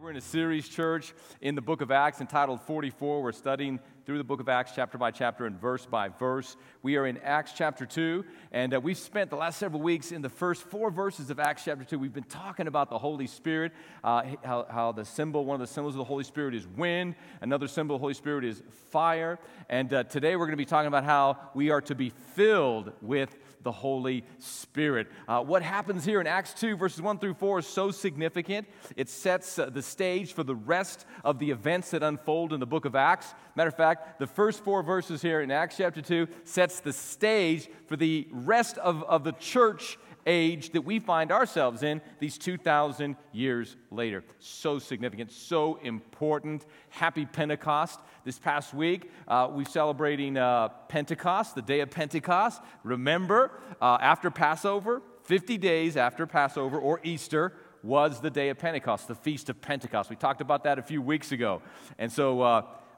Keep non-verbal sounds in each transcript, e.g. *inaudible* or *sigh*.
We're in a series, church, in the book of Acts entitled 44. We're studying through the book of Acts, chapter by chapter and verse by verse. We are in Acts chapter 2, and uh, we've spent the last several weeks in the first four verses of Acts chapter 2. We've been talking about the Holy Spirit, uh, how, how, the symbol, one of the symbols of the Holy Spirit is wind, another symbol of the Holy Spirit is fire. And uh, today we're going to be talking about how we are to be filled with the Holy Spirit. Uh, what happens here in Acts 2, verses 1 through 4, is so significant. It sets uh, the stage for the rest of the events that unfold in the book of Acts. Matter of fact, the first four verses here in Acts chapter 2 sets the stage for the rest of, of the church age that we find ourselves in these 2,000 years later. So significant, so important. Happy Pentecost. This past week, uh, we're celebrating uh, Pentecost, the day of Pentecost. Remember, uh, after Passover, 50 days after Passover or Easter, was the day of Pentecost, the Feast of Pentecost. We talked about that a few weeks ago. And so,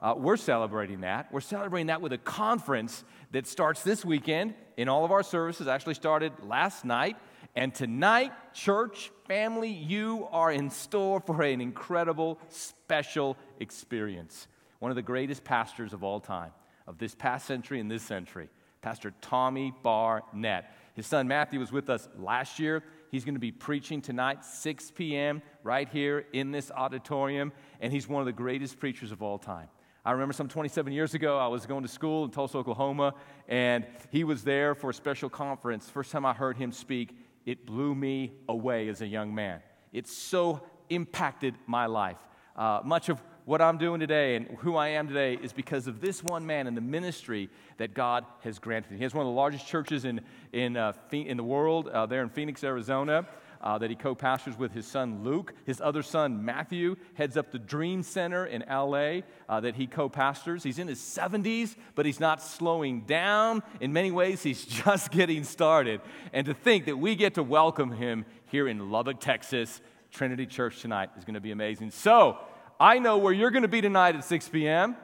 uh, we're celebrating that. We're celebrating that with a conference that starts this weekend in all of our services, actually started last night. And tonight, church, family, you are in store for an incredible, special experience. One of the greatest pastors of all time, of this past century and this century, Pastor Tommy Barnett. His son Matthew was with us last year. He's going to be preaching tonight, 6 p.m., right here in this auditorium, and he's one of the greatest preachers of all time. I remember some 27 years ago, I was going to school in Tulsa, Oklahoma, and he was there for a special conference. First time I heard him speak, it blew me away as a young man. It so impacted my life. Uh, much of what I'm doing today and who I am today is because of this one man and the ministry that God has granted. He has one of the largest churches in, in, uh, in the world uh, there in Phoenix, Arizona uh, that he co pastors with his son Luke. His other son Matthew heads up the Dream Center in LA uh, that he co pastors. He's in his 70s, but he's not slowing down. In many ways, he's *laughs* just getting started. And to think that we get to welcome him here in Lubbock, Texas, Trinity Church tonight is going to be amazing. So, I know where you're going to be tonight at 6 p.m.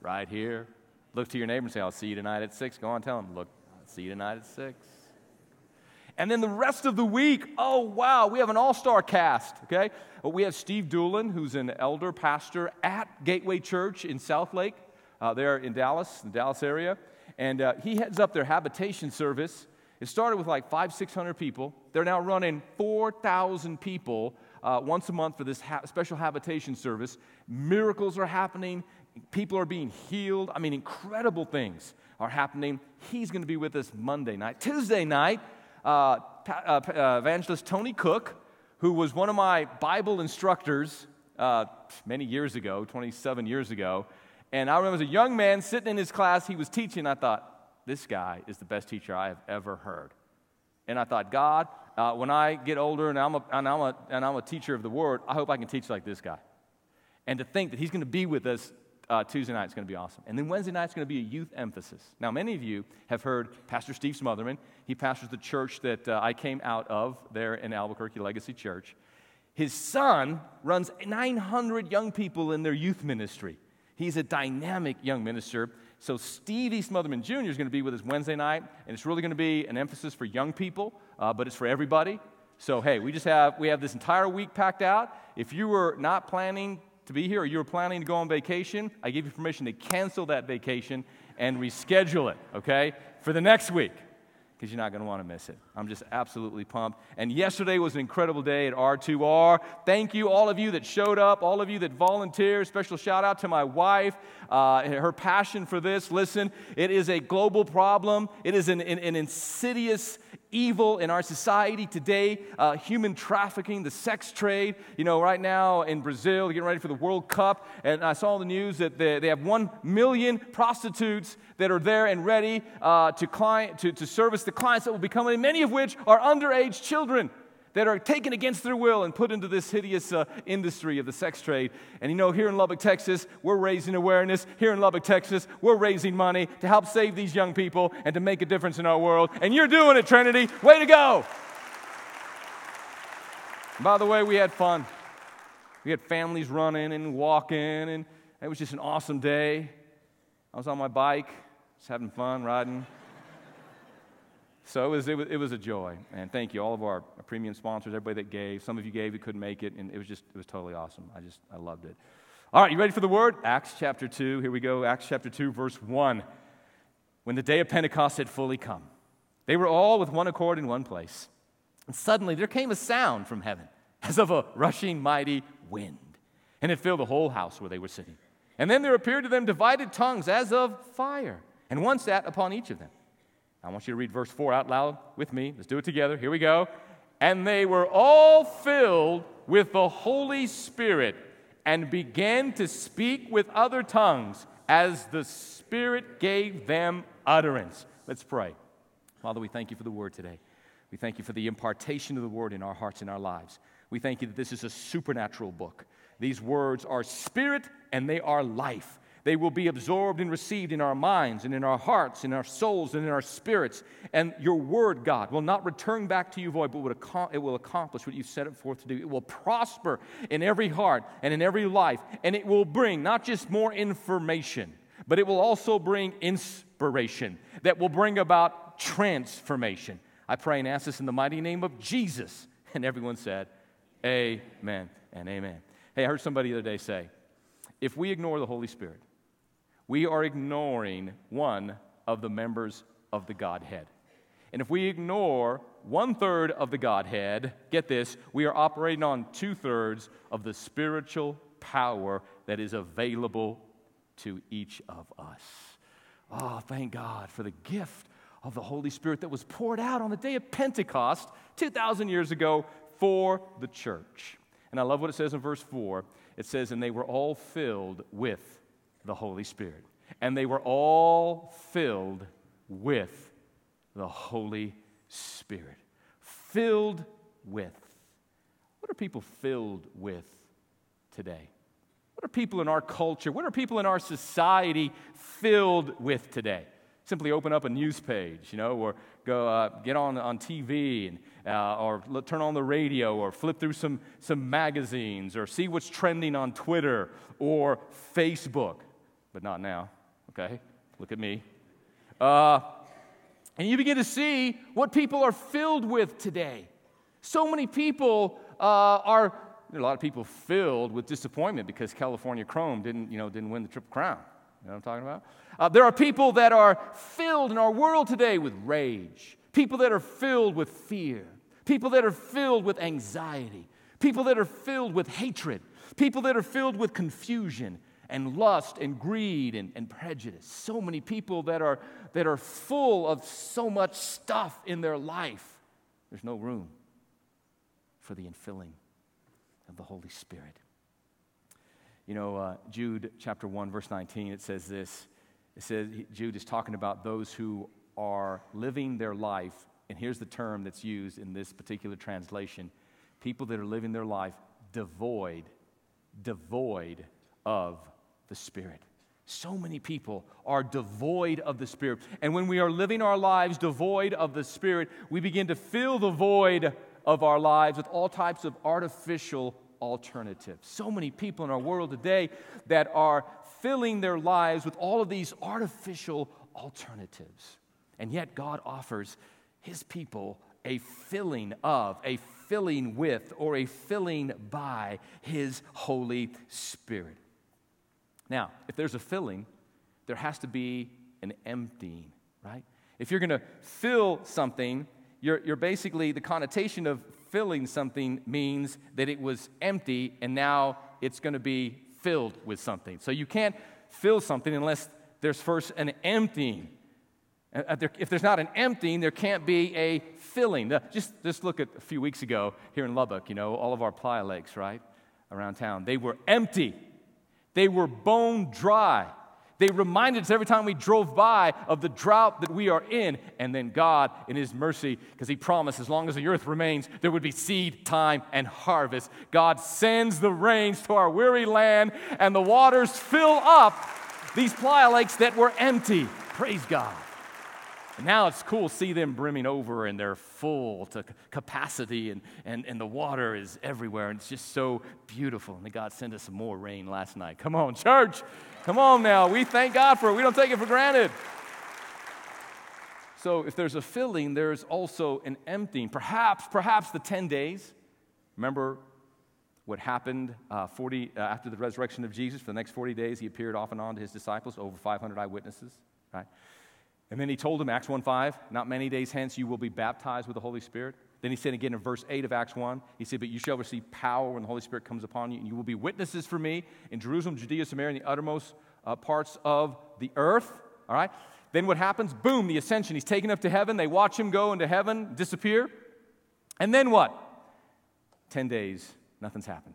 Right here. Look to your neighbor and say, I'll see you tonight at 6. Go on, tell him, look, see you tonight at 6. And then the rest of the week, oh, wow, we have an all star cast, okay? We have Steve Dulin, who's an elder pastor at Gateway Church in Southlake, uh, there in Dallas, the Dallas area. And uh, he heads up their habitation service. It started with like five, 600 people. They're now running 4,000 people uh, once a month for this ha- special habitation service. Miracles are happening, people are being healed. I mean, incredible things are happening. He's going to be with us Monday night. Tuesday night, uh, uh, uh, evangelist Tony Cooke, who was one of my Bible instructors uh, many years ago, 27 years ago. And I remember as a young man sitting in his class, he was teaching. I thought, this guy is the best teacher I have ever heard. And I thought, God, uh, when I get older and I'm, a, and, I'm a, and I'm a teacher of the word, I hope I can teach like this guy. And to think that he's going to be with us uh, Tuesday night is going to be awesome. And then Wednesday night is going to be a youth emphasis. Now, many of you have heard Pastor Steve Smotherman. He pastors the church that uh, I came out of there in Albuquerque Legacy Church. His son runs 900 young people in their youth ministry. He's a dynamic young minister. So, Stevie Smotherman Jr. is going to be with us Wednesday night, and it's really going to be an emphasis for young people, uh, but it's for everybody. So, hey, we just have we have this entire week packed out. If you were not planning to be here or you were planning to go on vacation, I give you permission to cancel that vacation and reschedule it, okay, for the next week because you're not going to want to miss it. I'm just absolutely pumped. And yesterday was an incredible day at R2R. Thank you, all of you that showed up, all of you that volunteered. Special shout out to my wife, uh, her passion for this. Listen, it is a global problem, it is an, an, an insidious evil in our society today uh, human trafficking, the sex trade. You know, right now in Brazil, getting ready for the World Cup, and I saw on the news that they, they have one million prostitutes that are there and ready uh, to, client, to, to service the clients that will be coming, many of which are underage children that are taken against their will and put into this hideous uh, industry of the sex trade. And you know, here in Lubbock, Texas, we're raising awareness. Here in Lubbock, Texas, we're raising money to help save these young people and to make a difference in our world. And you're doing it, Trinity. Way to go! By the way, we had fun. We had families running and walking, and it was just an awesome day. I was on my bike, just having fun riding. So it was, it was, it was a joy. And thank you, all of our premium sponsors, everybody that gave. Some of you gave, you couldn't make it, and it was just, it was totally awesome. I just, I loved it. All right, you ready for the word? Acts chapter 2. Here we go. Acts chapter 2, verse 1. When the day of Pentecost had fully come, they were all with one accord in one place. And suddenly there came a sound from heaven, as of a rushing mighty wind, and it filled the whole house where they were sitting. And then there appeared to them divided tongues as of fire, and one sat upon each of them. I want you to read verse 4 out loud with me. Let's do it together. Here we go. And they were all filled with the Holy Spirit and began to speak with other tongues as the Spirit gave them utterance. Let's pray. Father, we thank you for the word today. We thank you for the impartation of the word in our hearts and our lives. We thank you that this is a supernatural book. These words are spirit and they are life. They will be absorbed and received in our minds and in our hearts, and in our souls and in our spirits. And your word, God, will not return back to you void, but it will accomplish what you set it forth to do. It will prosper in every heart and in every life. And it will bring not just more information, but it will also bring inspiration that will bring about transformation. I pray and ask this in the mighty name of Jesus. And everyone said, Amen and amen. Hey, I heard somebody the other day say, if we ignore the Holy Spirit, we are ignoring one of the members of the Godhead. And if we ignore one third of the Godhead, get this, we are operating on two thirds of the spiritual power that is available to each of us. Oh, thank God for the gift of the Holy Spirit that was poured out on the day of Pentecost 2,000 years ago for the church. And I love what it says in verse 4. It says, And they were all filled with the Holy Spirit. And they were all filled with the Holy Spirit. Filled with. What are people filled with today? What are people in our culture, what are people in our society filled with today? Simply open up a news page, you know, or go uh, get on, on TV and, uh, or turn on the radio or flip through some, some magazines or see what's trending on Twitter or Facebook but not now, okay? Look at me. Uh, and you begin to see what people are filled with today. So many people uh, are, a lot of people filled with disappointment because California Chrome didn't, you know, didn't win the Triple Crown. You know what I'm talking about? Uh, there are people that are filled in our world today with rage, people that are filled with fear, people that are filled with anxiety, people that are filled with hatred, people that are filled with confusion, and lust and greed and, and prejudice. So many people that are, that are full of so much stuff in their life. There's no room for the infilling of the Holy Spirit. You know, uh, Jude chapter 1, verse 19, it says this. It says, Jude is talking about those who are living their life, and here's the term that's used in this particular translation people that are living their life devoid, devoid of the Spirit. So many people are devoid of the Spirit. And when we are living our lives devoid of the Spirit, we begin to fill the void of our lives with all types of artificial alternatives. So many people in our world today that are filling their lives with all of these artificial alternatives. And yet, God offers His people a filling of, a filling with, or a filling by His Holy Spirit. Now, if there's a filling, there has to be an emptying, right? If you're going to fill something, you're, you're basically, the connotation of filling something means that it was empty and now it's going to be filled with something. So you can't fill something unless there's first an emptying. Uh, if there's not an emptying, there can't be a filling. Just, just look at a few weeks ago here in Lubbock, you know, all of our playa lakes, right, around town. They were empty. They were bone dry. They reminded us every time we drove by of the drought that we are in. And then God, in His mercy, because He promised as long as the earth remains, there would be seed time and harvest. God sends the rains to our weary land, and the waters fill up these playa lakes that were empty. Praise God. Now it's cool to see them brimming over and they're full to capacity and, and, and the water is everywhere and it's just so beautiful. And God sent us some more rain last night. Come on, church. Come on now. We thank God for it. We don't take it for granted. So if there's a filling, there's also an emptying. Perhaps, perhaps the 10 days. Remember what happened uh, 40, uh, after the resurrection of Jesus? For the next 40 days, he appeared off and on to his disciples, over 500 eyewitnesses, right? And then he told him, Acts 1 5, not many days hence you will be baptized with the Holy Spirit. Then he said again in verse 8 of Acts 1, he said, But you shall receive power when the Holy Spirit comes upon you, and you will be witnesses for me in Jerusalem, Judea, Samaria, and the uttermost uh, parts of the earth. All right? Then what happens? Boom, the ascension. He's taken up to heaven. They watch him go into heaven, disappear. And then what? 10 days, nothing's happened.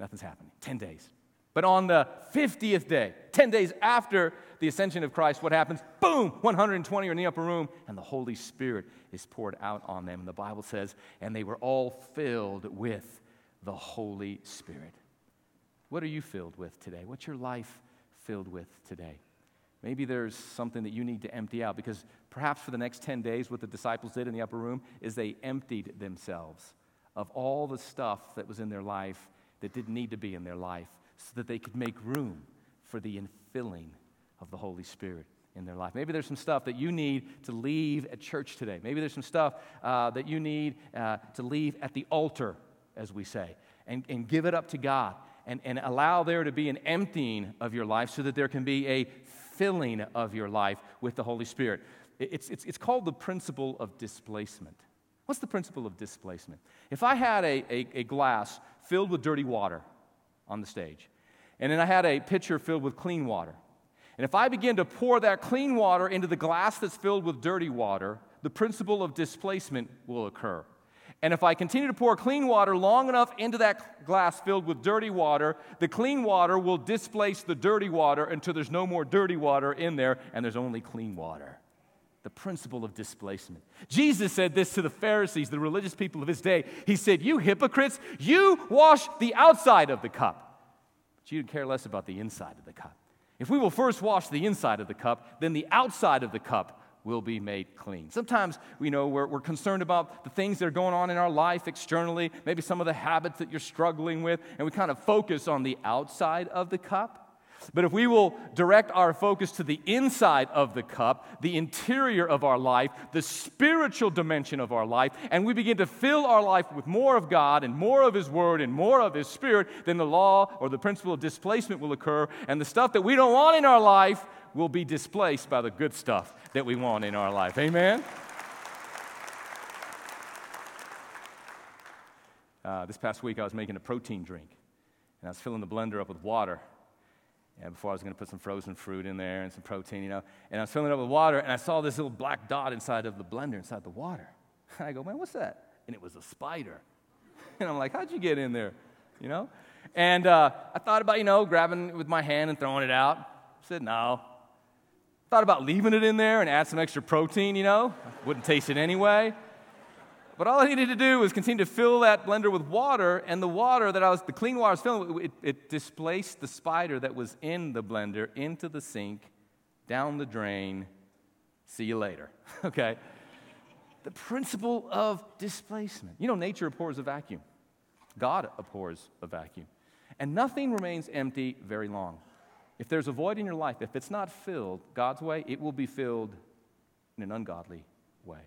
Nothing's happening. 10 days. But on the 50th day, 10 days after the ascension of Christ, what happens? Boom, 120 are in the upper room, and the Holy Spirit is poured out on them. And the Bible says, and they were all filled with the Holy Spirit. What are you filled with today? What's your life filled with today? Maybe there's something that you need to empty out because perhaps for the next 10 days, what the disciples did in the upper room is they emptied themselves of all the stuff that was in their life that didn't need to be in their life so that they could make room for the infilling of the Holy Spirit in their life. Maybe there's some stuff that you need to leave at church today. Maybe there's some stuff uh, that you need uh, to leave at the altar, as we say, and, and give it up to God and, and allow there to be an emptying of your life so that there can be a filling of your life with the Holy Spirit. It's, it's, it's called the principle of displacement. What's the principle of displacement? If I had a, a, a glass filled with dirty water on the stage, and then I had a pitcher filled with clean water, and if I begin to pour that clean water into the glass that's filled with dirty water, the principle of displacement will occur. And if I continue to pour clean water long enough into that glass filled with dirty water, the clean water will displace the dirty water until there's no more dirty water in there and there's only clean water. The principle of displacement. Jesus said this to the Pharisees, the religious people of his day. He said, You hypocrites, you wash the outside of the cup, but you care less about the inside of the cup. If we will first wash the inside of the cup, then the outside of the cup will be made clean. Sometimes, you know, we're, we're concerned about the things that are going on in our life externally, maybe some of the habits that you're struggling with, and we kind of focus on the outside of the cup. But if we will direct our focus to the inside of the cup, the interior of our life, the spiritual dimension of our life, and we begin to fill our life with more of God and more of His Word and more of His Spirit, then the law or the principle of displacement will occur, and the stuff that we don't want in our life will be displaced by the good stuff that we want in our life. Amen? Uh, this past week, I was making a protein drink, and I was filling the blender up with water. And before I was going to put some frozen fruit in there and some protein, you know, and I was filling it up with water, and I saw this little black dot inside of the blender, inside the water. And *laughs* I go, man, what's that? And it was a spider. *laughs* And I'm like, how'd you get in there? You know? And uh, I thought about, you know, grabbing it with my hand and throwing it out. I said, no, Thought about leaving it in there and add some extra protein, you know. Wouldn't taste it anyway. But all I needed to do was continue to fill that blender with water, and the water that I was, the clean water I was filling, it, it displaced the spider that was in the blender into the sink, down the drain. See you later. *laughs* okay? The principle of displacement. You know, nature abhors a vacuum, God abhors a vacuum. And nothing remains empty very long. If there's a void in your life, if it's not filled God's way, it will be filled in an ungodly way.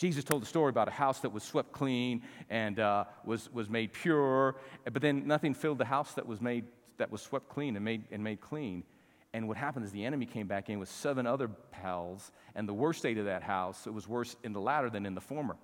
Jesus told a story about a house that was swept clean and uh, was, was made pure, but then nothing filled the house that was made that was swept clean and made, and made clean. And what happened is the enemy came back in with seven other pals, and the worst state of that house, it was worse in the latter than in the former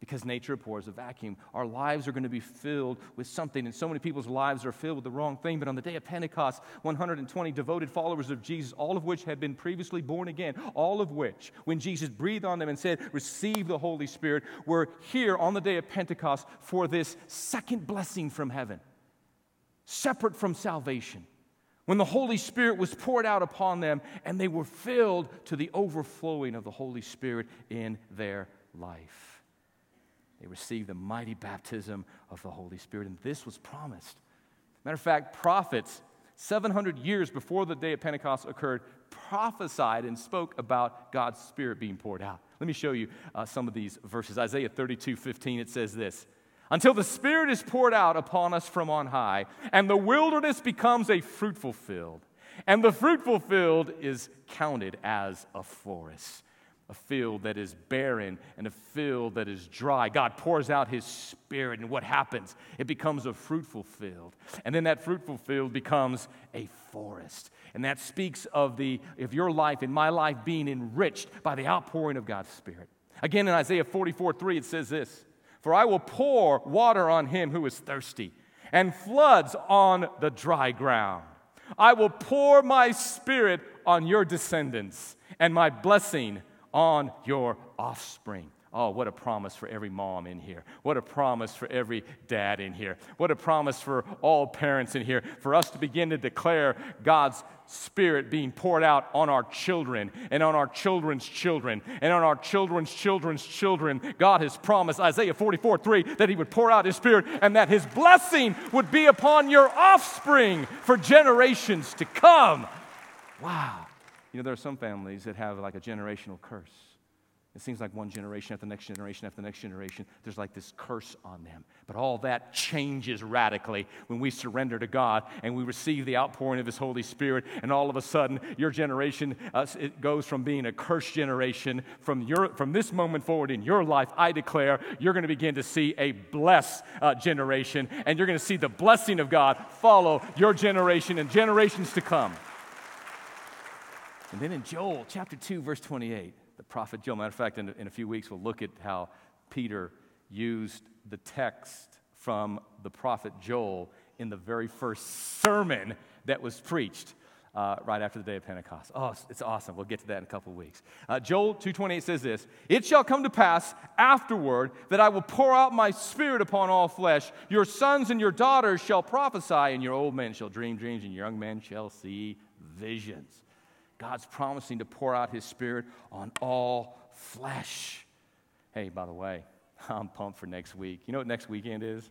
because nature abhors a vacuum. Our lives are going to be filled with something, and so many people's lives are filled with the wrong thing. But on the day of Pentecost, 120 devoted followers of Jesus, all of which had been previously born again, all of which, when Jesus breathed on them and said, Receive the Holy Spirit, were here on the day of Pentecost for this second blessing from heaven, separate from salvation. When the Holy Spirit was poured out upon them, and they were filled to the overflowing of the Holy Spirit in their life. They received the mighty baptism of the Holy Spirit, and this was promised. Matter of fact, prophets, 700 years before the day of Pentecost occurred, prophesied and spoke about God's Spirit being poured out. Let me show you uh, some of these verses. Isaiah 32 15, it says this Until the Spirit is poured out upon us from on high, and the wilderness becomes a fruitful field, and the fruitful field is counted as a forest. A field that is barren and a field that is dry. God pours out His Spirit, and what happens? It becomes a fruitful field. And then that fruitful field becomes a forest. And that speaks of, the, of your life and my life being enriched by the outpouring of God's Spirit. Again, in Isaiah 44 3, it says this For I will pour water on him who is thirsty, and floods on the dry ground. I will pour my spirit on your descendants, and my blessing on your offspring. Oh, what a promise for every mom in here. What a promise for every dad in here. What a promise for all parents in here for us to begin to declare God's Spirit being poured out on our children and on our children's children and on our children's children's children. God has promised, Isaiah 44 3, that He would pour out His Spirit and that His blessing would be upon your offspring for generations to come. Wow. Know, there are some families that have like a generational curse. It seems like one generation after the next generation after the next generation, there's like this curse on them. But all that changes radically when we surrender to God and we receive the outpouring of His Holy Spirit. And all of a sudden, your generation, uh, it goes from being a cursed generation. From, your, from this moment forward in your life, I declare you're going to begin to see a blessed uh, generation. And you're going to see the blessing of God follow your generation and generations to come. And then in Joel chapter 2, verse 28, the prophet Joel, matter of fact, in, in a few weeks, we'll look at how Peter used the text from the prophet Joel in the very first sermon that was preached. Uh, right after the day of Pentecost. Oh, it's awesome. We'll get to that in a couple of weeks. Uh, Joel 2.28 says this, It shall come to pass afterward that I will pour out my spirit upon all flesh. Your sons and your daughters shall prophesy, and your old men shall dream dreams, and your young men shall see visions. God's promising to pour out his spirit on all flesh. Hey, by the way, *laughs* I'm pumped for next week. You know what next weekend is?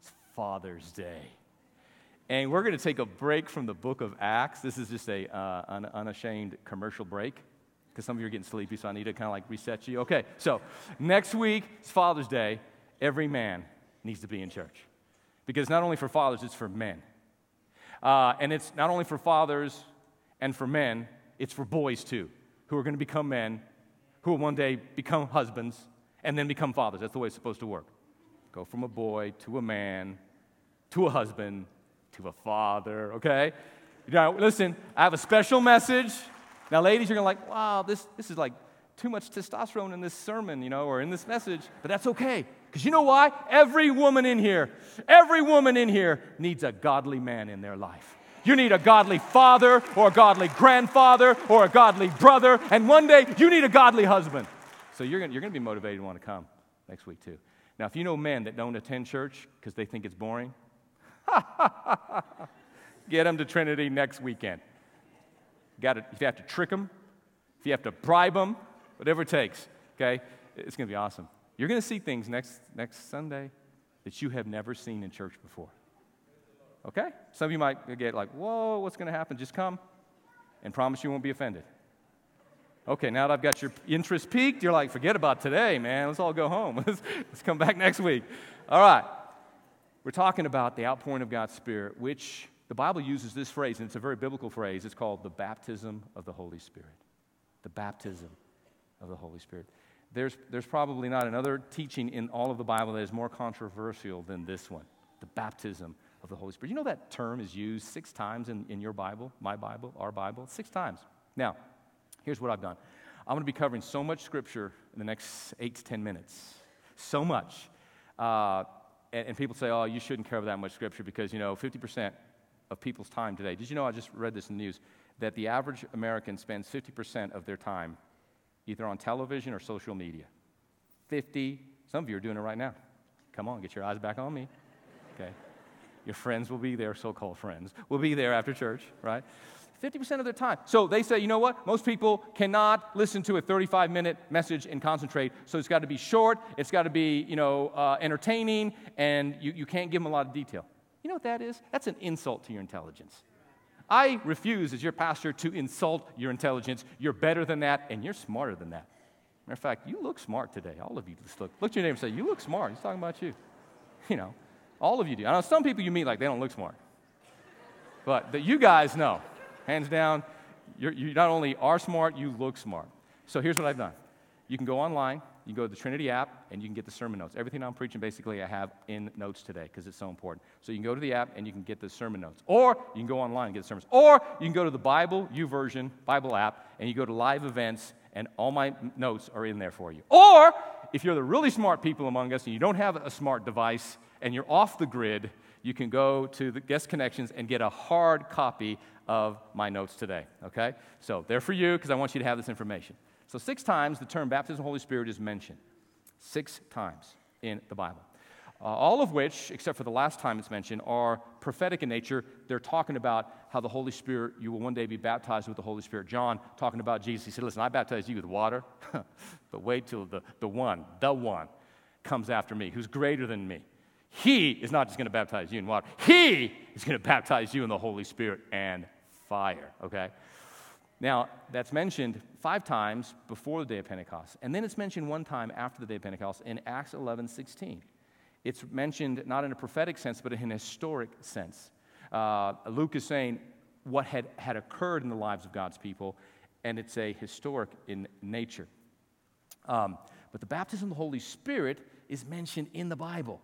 It's Father's Day. And we're going to take a break from the book of Acts. This is just a uh, un- unashamed commercial break because some of you are getting sleepy, so I need to kind of like reset you. Okay, so next week is Father's Day. Every man needs to be in church because not only for fathers, it's for men. Uh, and it's not only for fathers and for men, it's for boys too, who are going to become men, who will one day become husbands, and then become fathers. That's the way it's supposed to work. Go from a boy to a man, to a husband, to a father, okay? Now, listen, I have a special message. Now, ladies, you're going to like, wow, this, this is like too much testosterone in this sermon, you know, or in this message, but that's okay. Because you know why? Every woman in here, every woman in here needs a godly man in their life. You need a godly father or a godly grandfather or a godly brother. And one day you need a godly husband. So you're going you're to be motivated to want to come next week too. Now, if you know men that don't attend church because they think it's boring, *laughs* get them to Trinity next weekend. You got if you have to trick them, if you have to bribe them, whatever it takes, okay? It's going to be awesome. You're going to see things next, next Sunday that you have never seen in church before. Okay? Some of you might get like, whoa, what's going to happen? Just come and promise you won't be offended. Okay, now that I've got your interest peaked, you're like, forget about today, man. Let's all go home. *laughs* let's, let's come back next week. All right. We're talking about the outpouring of God's Spirit, which the Bible uses this phrase, and it's a very biblical phrase. It's called the baptism of the Holy Spirit. The baptism of the Holy Spirit. There's, there's probably not another teaching in all of the Bible that is more controversial than this one the baptism of the Holy Spirit. You know that term is used six times in, in your Bible, my Bible, our Bible? Six times. Now, here's what I've done I'm going to be covering so much scripture in the next eight to 10 minutes. So much. Uh, and, and, people say, oh, you shouldn't cover that much scripture because, you know, 50% of people's time today. Did you know, I just read this in the news, that the average American spends 50% of their time either on television or social media? 50. Some of you are doing it right now. Come on, get your eyes back on me. Okay. Your friends will be there, so called friends, will be there after church, right? 50% of their time. So they say, you know what? Most people cannot listen to a 35 minute message and concentrate. So it's got to be short, it's got to be, you know, uh, entertaining, and you, you can't give them a lot of detail. You know what that is? That's an insult to your intelligence. I refuse, as your pastor, to insult your intelligence. You're better than that, and you're smarter than that. Matter of fact, you look smart today. All of you just look. Look at your neighbor and say, You look smart. He's talking about you. *laughs* You know, all of you do. I know some people you meet like they don't look smart. But that you guys know, hands down, you not only are smart, you look smart. So here's what I've done you can go online, you can go to the Trinity app, and you can get the sermon notes. Everything I'm preaching, basically, I have in notes today because it's so important. So you can go to the app and you can get the sermon notes. Or you can go online and get the sermons. Or you can go to the Bible, U YouVersion, Bible app, and you go to live events, and all my notes are in there for you. Or if you're the really smart people among us and you don't have a smart device and you're off the grid, you can go to the guest connections and get a hard copy of my notes today. Okay? So they're for you because I want you to have this information. So, six times the term baptism of the Holy Spirit is mentioned. Six times in the Bible. Uh, all of which, except for the last time it's mentioned, are prophetic in nature. They're talking about how the Holy Spirit, you will one day be baptized with the Holy Spirit. John, talking about Jesus, he said, Listen, I baptize you with water, *laughs* but wait till the, the one, the one, comes after me, who's greater than me. He is not just going to baptize you in water, He is going *laughs* to baptize you in the Holy Spirit and fire, okay? Now, that's mentioned five times before the day of Pentecost, and then it's mentioned one time after the day of Pentecost in Acts 11 16. It's mentioned not in a prophetic sense, but in a historic sense. Uh, Luke is saying what had, had occurred in the lives of God's people, and it's a historic in nature. Um, but the baptism of the Holy Spirit is mentioned in the Bible.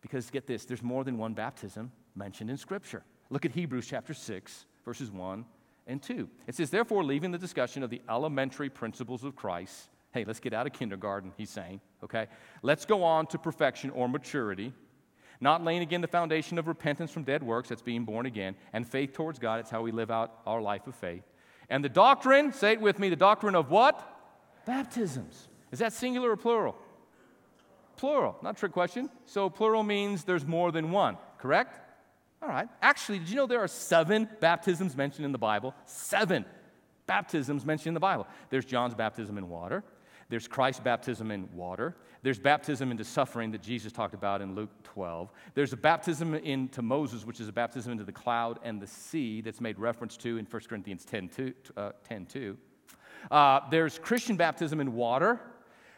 Because get this, there's more than one baptism mentioned in Scripture. Look at Hebrews chapter 6, verses 1 and 2. It says, Therefore, leaving the discussion of the elementary principles of Christ, hey, let's get out of kindergarten, he's saying, okay? Let's go on to perfection or maturity, not laying again the foundation of repentance from dead works, that's being born again, and faith towards God, it's how we live out our life of faith. And the doctrine, say it with me, the doctrine of what? Baptisms. Is that singular or plural? Plural, not trick question. So plural means there's more than one, correct? All right. Actually, did you know there are seven baptisms mentioned in the Bible? Seven baptisms mentioned in the Bible. There's John's baptism in water. There's Christ's baptism in water. There's baptism into suffering that Jesus talked about in Luke 12. There's a baptism into Moses, which is a baptism into the cloud and the sea that's made reference to in 1 Corinthians 10 2. Uh, 10, 2. Uh, there's Christian baptism in water.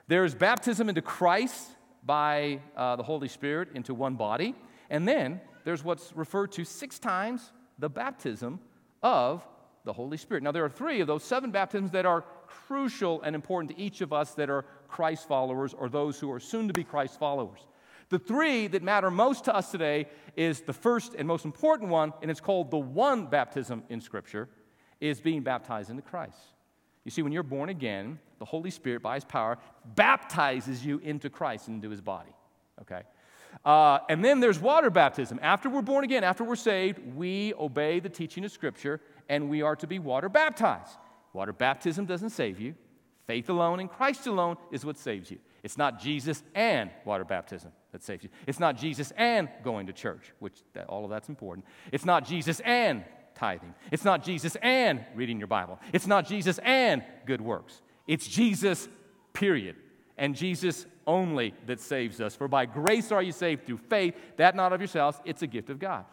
There's baptism into Christ by uh, the Holy Spirit into one body. And then there's what's referred to six times the baptism of the Holy Spirit. Now, there are three of those seven baptisms that are crucial and important to each of us that are Christ followers or those who are soon to be Christ followers. The three that matter most to us today is the first and most important one, and it's called the one baptism in Scripture, is being baptized into Christ. You see, when you're born again, the Holy Spirit, by His power, baptizes you into Christ, into His body. Okay? Uh, and then there's water baptism. After we're born again, after we're saved, we obey the teaching of Scripture and we are to be water baptized. Water baptism doesn't save you. Faith alone in Christ alone is what saves you. It's not Jesus and water baptism that saves you. It's not Jesus and going to church, which that, all of that's important. It's not Jesus and tithing. It's not Jesus and reading your Bible. It's not Jesus and good works. It's Jesus, period. And Jesus only that saves us. For by grace are you saved through faith, that not of yourselves, it's a gift of God.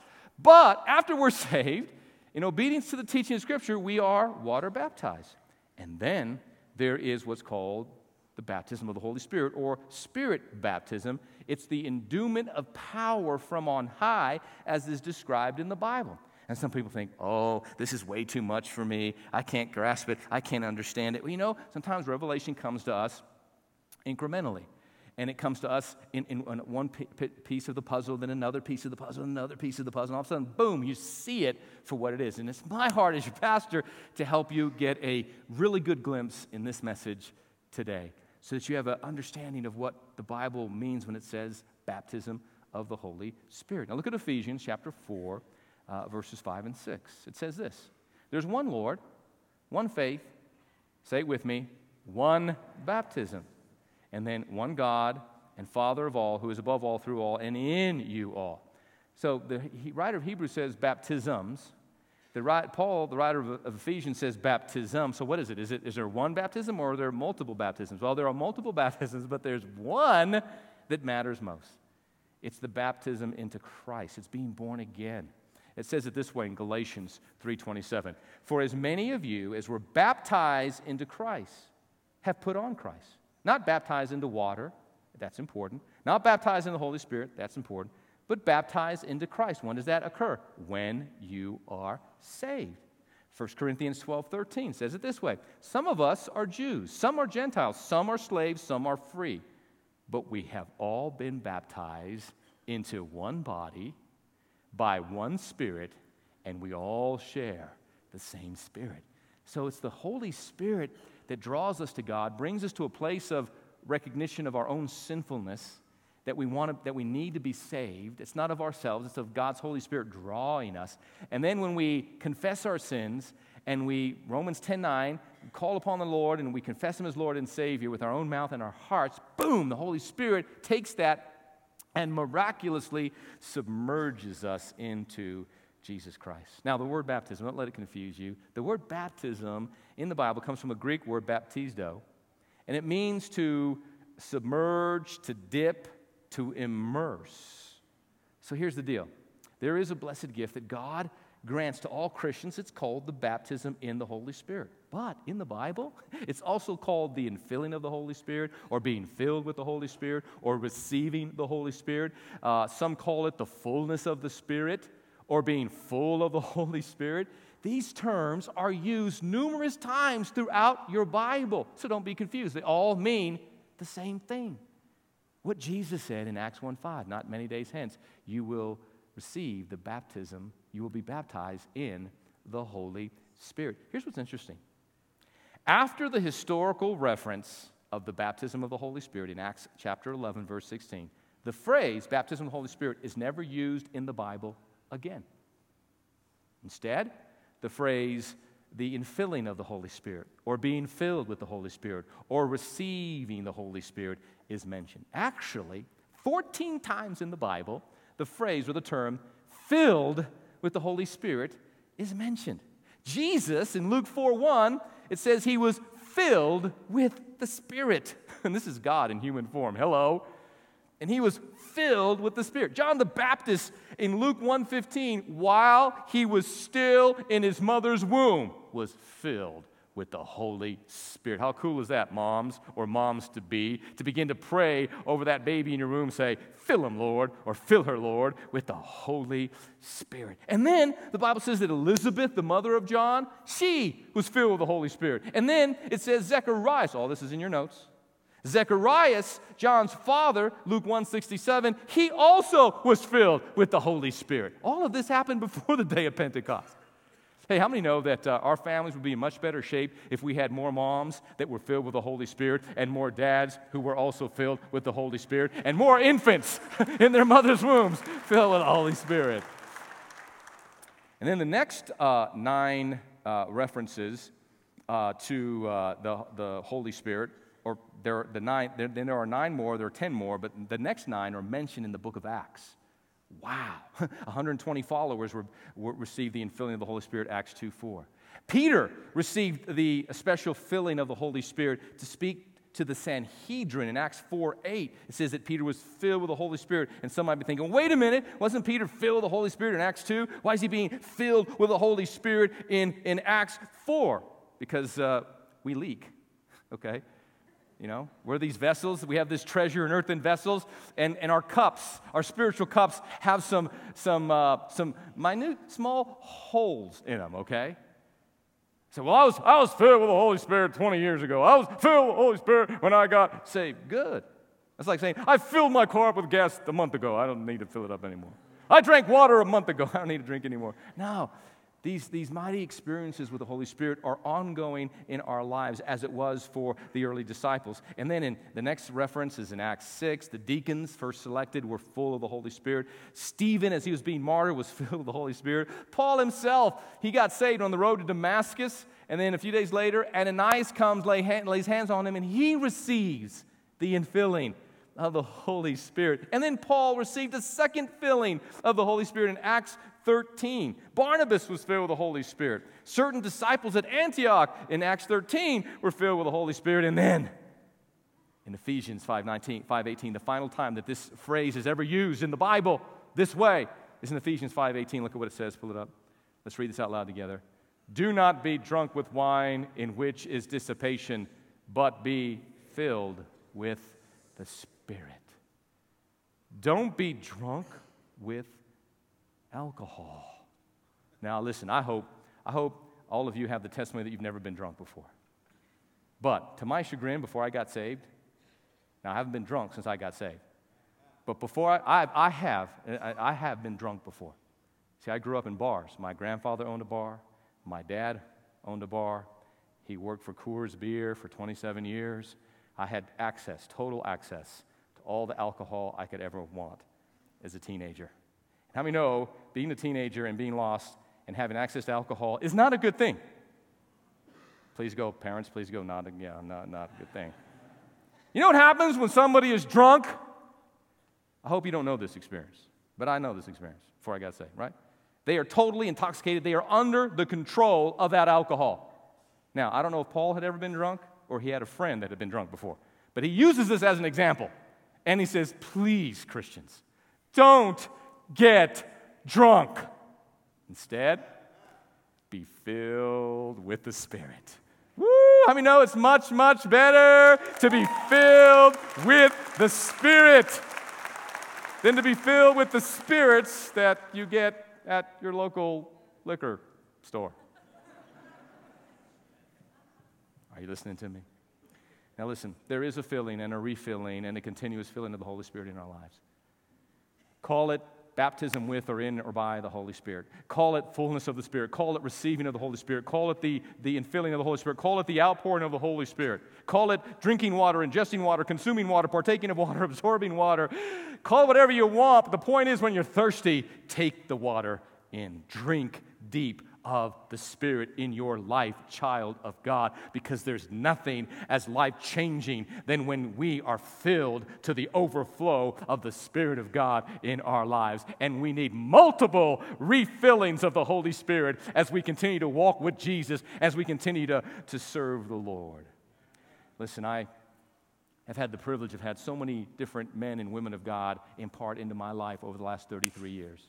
But after we're *laughs* saved, in obedience to the teaching of Scripture, we are water baptized. And then there is what's called the baptism of the Holy Spirit or spirit baptism. It's the endowment of power from on high as is described in the Bible. And some people think, oh, this is way too much for me. I can't grasp it. I can't understand it. Well, you know, sometimes revelation comes to us incrementally and it comes to us in, in, one piece of the puzzle, then another piece of the puzzle, another piece of the puzzle, and all of a sudden, boom, you see it for what it is. And it's my heart as your pastor to help you get a really good glimpse in this message today so that you have an understanding of what the Bible means when it says baptism of the Holy Spirit. Now, look at Ephesians chapter 4, uh, verses 5 and 6. It says this There's one Lord, one faith, say it with me, one baptism and then one God and Father of all, who is above all, through all, and in you all. So the writer of Hebrews says baptisms. The right, Paul, the writer of, of Ephesians, says baptism. So what is it? Is, it? is there one baptism or are there multiple baptisms? Well, there are multiple *laughs* baptisms, but there's one that matters most. It's the baptism into Christ. It's being born again. It says it this way in Galatians 3:27. For as many of you as were baptized into Christ have put on Christ. Not baptized into water, that's important. Not baptized in the Holy Spirit, that's important. But baptized into Christ. When does that occur? When you are saved. 1 Corinthians 12 13 says it this way Some of us are Jews, some are Gentiles, some are slaves, some are free, but we have all been baptized into one body by one Spirit, and we all share the same Spirit. So it's the Holy Spirit that draws us to God, brings us to a place of recognition of our own sinfulness that we want to, that we need to be saved. It's not of ourselves, it's of God's Holy Spirit drawing us. And then when we confess our sins and we Romans 10:9 call upon the Lord and we confess him as Lord and Savior with our own mouth and our hearts, boom, the Holy Spirit takes that and miraculously submerges us into Jesus Christ. Now, the word baptism, don't let it confuse you. The word baptism in the Bible comes from a Greek word baptizo, and it means to submerge, to dip, to immerse. So here's the deal there is a blessed gift that God grants to all Christians. It's called the baptism in the Holy Spirit. But in the Bible, *laughs* it's also called the infilling of the Holy Spirit, or being filled with the Holy Spirit, or receiving the Holy Spirit. Uh, some call it the fullness of the Spirit, or being full of the *laughs* Holy Spirit. These terms are used numerous times throughout your Bible, so don't be confused. They all mean the same thing. What Jesus said in Acts 1 5, not many days hence, you will receive the baptism, you will be baptized in the Holy Spirit. Here's what's interesting. After the historical reference of the baptism of the Holy Spirit in Acts chapter 11, verse 16, the phrase baptism of the Holy Spirit is never used in the Bible again. Instead, the phrase the infilling of the Holy Spirit, or being filled with the Holy Spirit, or receiving the Holy Spirit is mentioned. Actually, 14 times in the Bible, the phrase or the term filled with the Holy Spirit is mentioned. Jesus in Luke 4 1, it says he was filled with the Spirit. *laughs* And this is God in human form. Hello. And he was filled with the Spirit. John the Baptist in Luke 1:15, while he was still in his mother's womb, was filled with the Holy Spirit. How cool is that, moms or moms to be, to begin to pray over that baby in your room, say, Fill him, Lord, or fill her, Lord, with the Holy Spirit. And then the Bible says that Elizabeth, the mother of John, she was filled with the Holy Spirit. And then it says Zechariah, all this is in your notes. Zechariah, John's father, Luke 167, he also was filled with the Holy Spirit. All of this happened before the day of Pentecost. Hey, how many know that uh, our families would be in much better shape if we had more moms that were filled with the Holy Spirit and more dads who were also filled with the Holy Spirit and more infants *laughs* in their mother's wombs filled with the Holy Spirit? And then the next uh, nine uh, references uh, to uh, the, the Holy Spirit, or there, the nine, there, then there are nine more, there are ten more, but the next nine are mentioned in the book of Acts. Wow. *laughs* 120 followers were, were, received the infilling of the Holy Spirit, Acts 2 4. Peter received the special filling of the Holy Spirit to speak to the Sanhedrin in Acts 4 8. It says that Peter was filled with the Holy Spirit. And some might be thinking, wait a minute, wasn't Peter filled with the Holy Spirit in Acts 2? Why is he being filled with the Holy Spirit in, in Acts 4? Because uh, we leak, okay? You know, we're these vessels. We have this treasure in earthen vessels, and, and our cups, our spiritual cups, have some, some, uh, some minute, small holes in them, okay? So, well, I was, I was filled with the Holy Spirit 20 years ago. I was filled with the Holy Spirit when I got saved. Good. That's like saying, I filled my car up with gas a month ago. I don't need to fill it up anymore. I drank water a month ago. *laughs* I don't need to drink anymore. No, these, these mighty experiences with the Holy Spirit are ongoing in our lives as it was for the early disciples. And then in the next reference is in Acts 6. The deacons, first selected, were full of the Holy Spirit. Stephen, as he was being martyred, was *laughs* filled with the Holy Spirit. Paul himself, he got saved on the road to Damascus. And then a few days later, Ananias comes, lay lays hands on him, and he receives the infilling of the Holy Spirit. And then Paul received a second filling of the Holy Spirit in Acts 13. Barnabas was filled with the Holy Spirit. Certain disciples at Antioch in Acts 13 were filled with the Holy Spirit. And then in Ephesians 5:19, 5:18, the final time that this phrase is ever used in the Bible this way is in Ephesians 5:18. Look at what it says. Pull it up. Let's read this out loud together. Do not be drunk with wine in which is dissipation, but be filled with the Spirit. Don't be drunk with alcohol. Now, listen, I hope, I hope all of you have the testimony that you've never been drunk before. But to my chagrin, before I got saved, now I haven't been drunk since I got saved. But before I, I, I have, I, I have been drunk before. See, I grew up in bars. My grandfather owned a bar. My dad owned a bar. He worked for Coors Beer for 27 years. I had access, total access, all the alcohol I could ever want as a teenager. How many know being a teenager and being lost and having access to alcohol is not a good thing? Please go, parents, please go. Not, yeah, not, not a good thing. You know what happens when somebody is drunk? I hope you don't know this experience, but I know this experience before I got saved, right? They are totally intoxicated. They are under the control of that alcohol. Now, I don't know if Paul had ever been drunk or he had a friend that had been drunk before, but he uses this as an example. And he says, Please, Christians, don't get drunk. Instead, be filled with the Spirit. Woo! How many know it's much, much better to be filled with the Spirit than to be filled with the spirits that you get at your local liquor store? Are you listening to me? Now, listen, there is a filling and a refilling and a continuous filling of the Holy Spirit in our lives. Call it baptism with or in or by the Holy Spirit. Call it fullness of the Spirit. Call it receiving of the Holy Spirit. Call it the, the infilling of the Holy Spirit. Call it the outpouring of the Holy Spirit. Call it drinking water, ingesting water, consuming water, partaking of water, *laughs* absorbing water. Call whatever you want. But the point is, when you're thirsty, take the water in. Drink deep of the Spirit in your life, child of God, because there's nothing as life changing than when we are filled to the overflow of the Spirit of God in our lives. And we need multiple refillings of the Holy Spirit as we continue to walk with Jesus, as we continue to, to serve the Lord. Listen, I have had the privilege of had so many different men and women of God impart into my life over the last 33 years.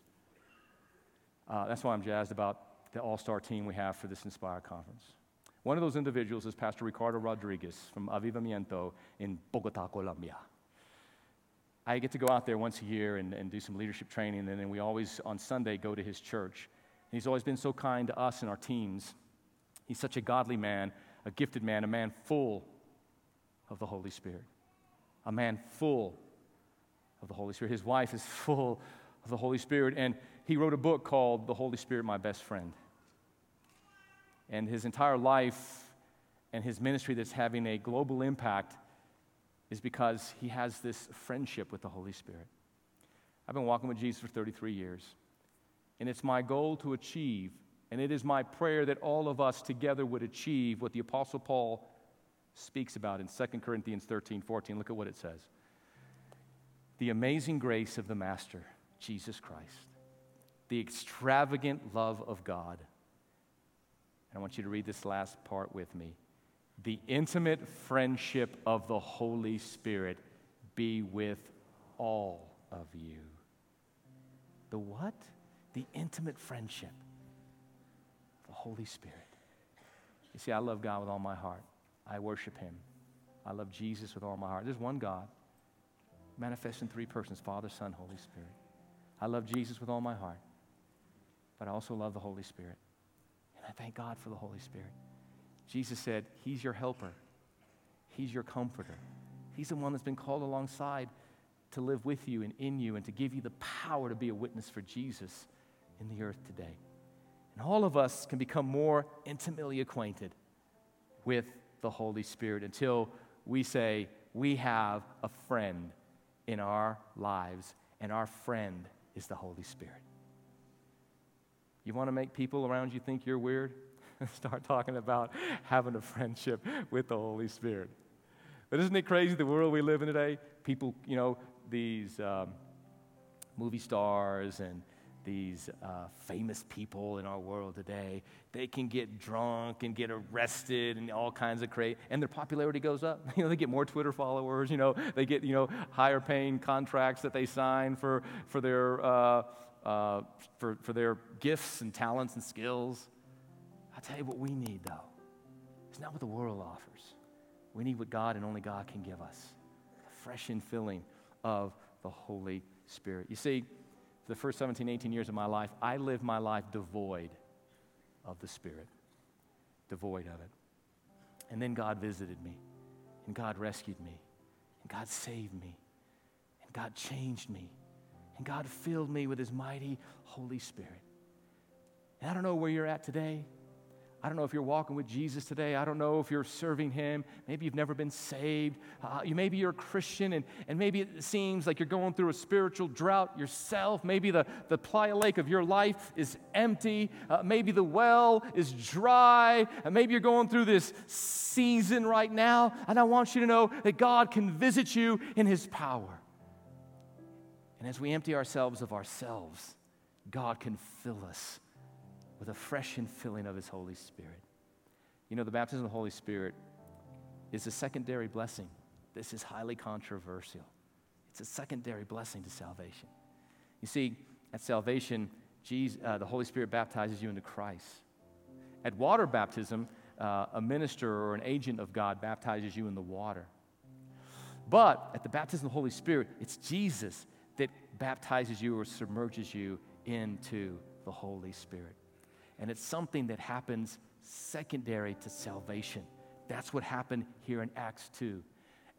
Uh, that's why I'm jazzed about the all star team we have for this Inspire conference. One of those individuals is Pastor Ricardo Rodriguez from Avivamiento in Bogota, Colombia. I get to go out there once a year and, and do some leadership training, and then we always, on Sunday, go to his church. He's always been so kind to us and our teams. He's such a godly man, a gifted man, a man full of the Holy Spirit, a man full of the Holy Spirit. His wife is full of the Holy Spirit, and he wrote a book called The Holy Spirit, My Best Friend. And his entire life and his ministry that's having a global impact is because he has this friendship with the Holy Spirit. I've been walking with Jesus for 33 years, and it's my goal to achieve, and it is my prayer that all of us together would achieve what the Apostle Paul speaks about in 2 Corinthians 13 14. Look at what it says. The amazing grace of the Master, Jesus Christ the extravagant love of God. And I want you to read this last part with me. The intimate friendship of the Holy Spirit be with all of you. The what? The intimate friendship. The Holy Spirit. You see, I love God with all my heart. I worship Him. I love Jesus with all my heart. There's one God, manifest in three persons Father, Son, Holy Spirit. I love Jesus with all my heart but I also love the Holy Spirit. And I thank God for the Holy Spirit. Jesus said, He's your helper, He's your comforter. He's the one that's been called alongside to live with you and in you and to give you the power to be a witness for Jesus in the earth today. And all of us can become more intimately acquainted with the Holy Spirit until we say, We have a friend in our lives, and our friend is the Holy Spirit. You want to make people around you think you're weird? *laughs* Start talking about having a friendship with the Holy Spirit. But isn't it crazy the world we live in today? People, you know, these um, movie stars and these uh, famous people in our world today, they can get drunk and get arrested and all kinds of crazy, and their popularity goes up. *laughs* You know, they get more Twitter followers. You know, they get you know higher paying contracts that they sign for for their uh, uh, for, for their gifts and talents and skills. I tell you what we need, though. It's not what the world offers. We need what God and only God can give us a fresh infilling of the Holy Spirit. You see, the first 17, 18 years of my life, I lived my life devoid of the Spirit. devoid of it. And then God visited me, and God rescued me, and God saved me, and God changed me, and God filled me with His mighty Holy Spirit. And I don't know where you're at today. I don't know if you're walking with Jesus today. I don't know if you're serving Him. Maybe you've never been saved. Uh, you, maybe you're a Christian and, and maybe it seems like you're going through a spiritual drought yourself. Maybe the, the Playa Lake of your life is empty. Uh, maybe the well is dry. Uh, maybe you're going through this season right now. And I want you to know that God can visit you in His power. And as we empty ourselves of ourselves, God can fill us with a fresh infilling of His Holy Spirit. You know, the baptism of the Holy Spirit is a secondary blessing. This is highly controversial. It's a secondary blessing to salvation. You see, at salvation, Jesus, uh, the Holy Spirit baptizes you into Christ. At water baptism, uh, a minister or an agent of God baptizes you in the water. But at the baptism of the Holy Spirit, it's Jesus that baptizes you or submerges you into the Holy Spirit and it's something that happens secondary to salvation. That's what happened here in Acts 2.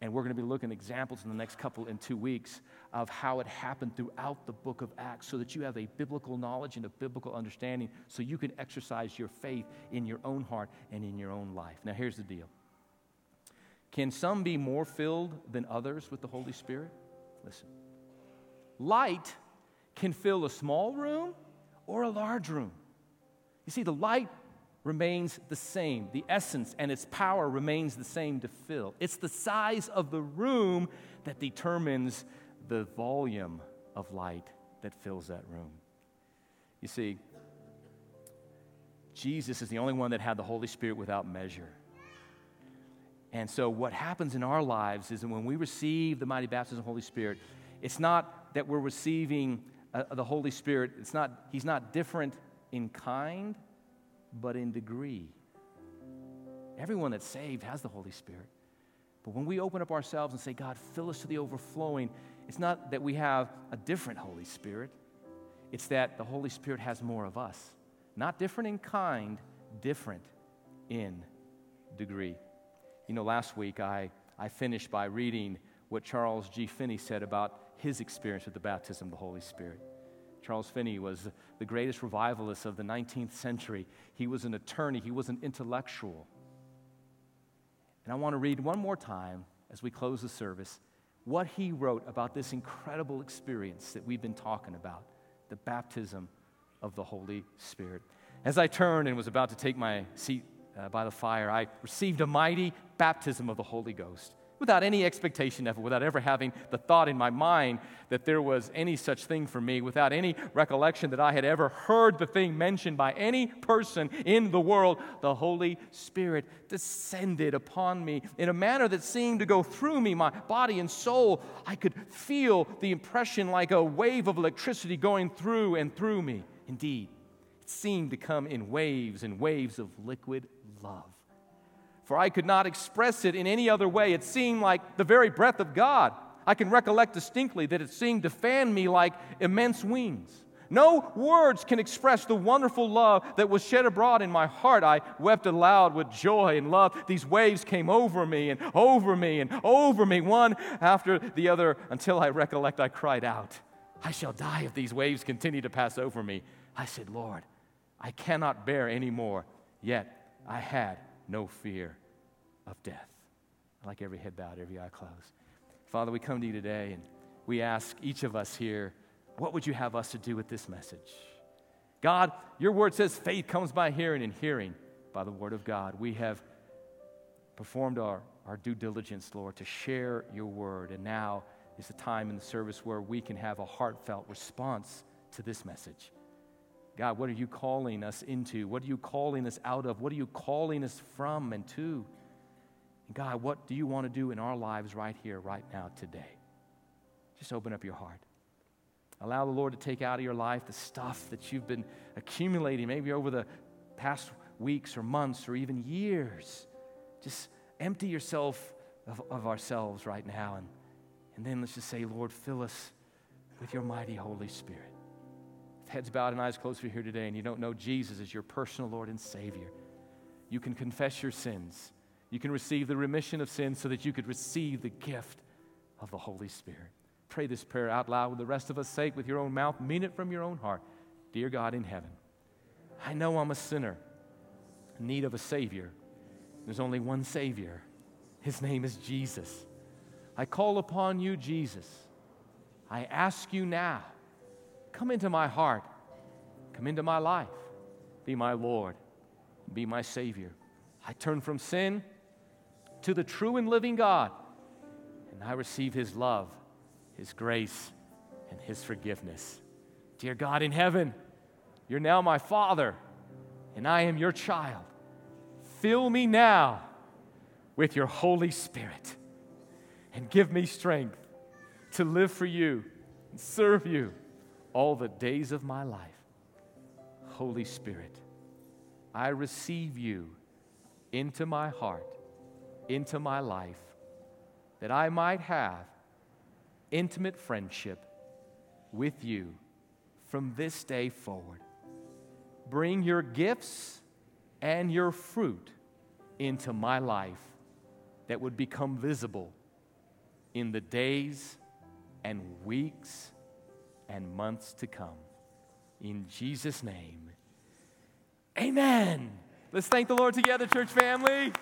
And we're going to be looking at examples in the next couple in two weeks of how it happened throughout the book of Acts so that you have a biblical knowledge and a biblical understanding so you can exercise your faith in your own heart and in your own life. Now, here's the deal Can some be more filled than others with the Holy Spirit? Listen. Light can fill a small room or a large room. You see, the light remains the same. The essence and its power remains the same to fill. It's the size of the room that determines the volume of light that fills that room. You see, Jesus is the only one that had the Holy Spirit without measure. And so, what happens in our lives is that when we receive the mighty baptism of the Holy Spirit, it's not that we're receiving uh, the Holy Spirit, it's not, He's not different in kind, but in degree. Everyone that's saved has the Holy Spirit. But when we open up ourselves and say, God, fill us to the overflowing, it's not that we have a different Holy Spirit, it's that the Holy Spirit has more of us. Not different in kind, different in degree. You know, last week I, I finished by reading what Charles G. Finney said about his experience with the baptism of the Holy Spirit. Charles Finney was the greatest revivalist of the 19th century. He was an attorney, he was an intellectual. And I want to read one more time as we close the service what he wrote about this incredible experience that we've been talking about the baptism of the Holy Spirit. As I turned and was about to take my seat uh, by the fire, I received a mighty baptism of the Holy Ghost without any expectation of it, without ever having the thought in my mind that there was any such thing for me, without any recollection that I had ever heard the thing mentioned by any person in the world, the Holy Spirit descended upon me in a manner that seemed to go through me, my body and soul. I could feel the impression like a wave of electricity going through and through me. Indeed, it seemed to come in waves and waves of liquid love for I could not express it in any other way. It seemed like the very breath of God. I can recollect distinctly that it seemed to fan me like immense wings. No words can express the wonderful love that was shed abroad in my heart. I wept aloud with joy and love. These waves came over me and over me and over me, one after the other, until I recollect I cried out, I shall die if these waves continue to pass over me. I said, Lord, I cannot bear any more. Yet I had no fear of death. I Like every head bowed, every eye closed. Father, we come to you today and we ask each of us here, what would you have us to do with this message? God, your word says faith comes by hearing and hearing by the word of God. We have performed our, our due diligence, Lord, to share your word. And now is the time in the service where we can have a heartfelt response to this message. God, what are you calling us into? What are you calling us out of? What are you calling us from and to? God, what do you want to do in our lives right here, right now, today? Just open up your heart. Allow the Lord to take out of your life the stuff that you've been accumulating, maybe over the past weeks or months or even years. Just empty yourself of, of ourselves right now. And, and then let's just say, Lord, fill us with your mighty Holy Spirit. With heads bowed and eyes closed, for here today and you don't know Jesus as your personal Lord and Savior, you can confess your sins. You can receive the remission of sins so that you could receive the gift of the Holy Spirit. Pray this prayer out loud with the rest of us. Say it with your own mouth. Mean it from your own heart. Dear God in heaven, I know I'm a sinner in need of a Savior. There's only one Savior. His name is Jesus. I call upon you, Jesus. I ask you now, come into my heart, come into my life, be my Lord, be my Savior. I turn from sin to the true and living God, and I receive His love, His grace, and His forgiveness. Dear God in heaven, you're now my Father, and I am your child. Fill me now with your Holy Spirit and give me strength to live for you and serve you all the days of my life. Holy Spirit, I receive you into my heart, into my life, that I might have intimate friendship with you from this day forward. Bring your gifts and your fruit into my life that would become visible in the days and weeks and months to come. In Jesus' name, amen. Let's thank the Lord together, church family.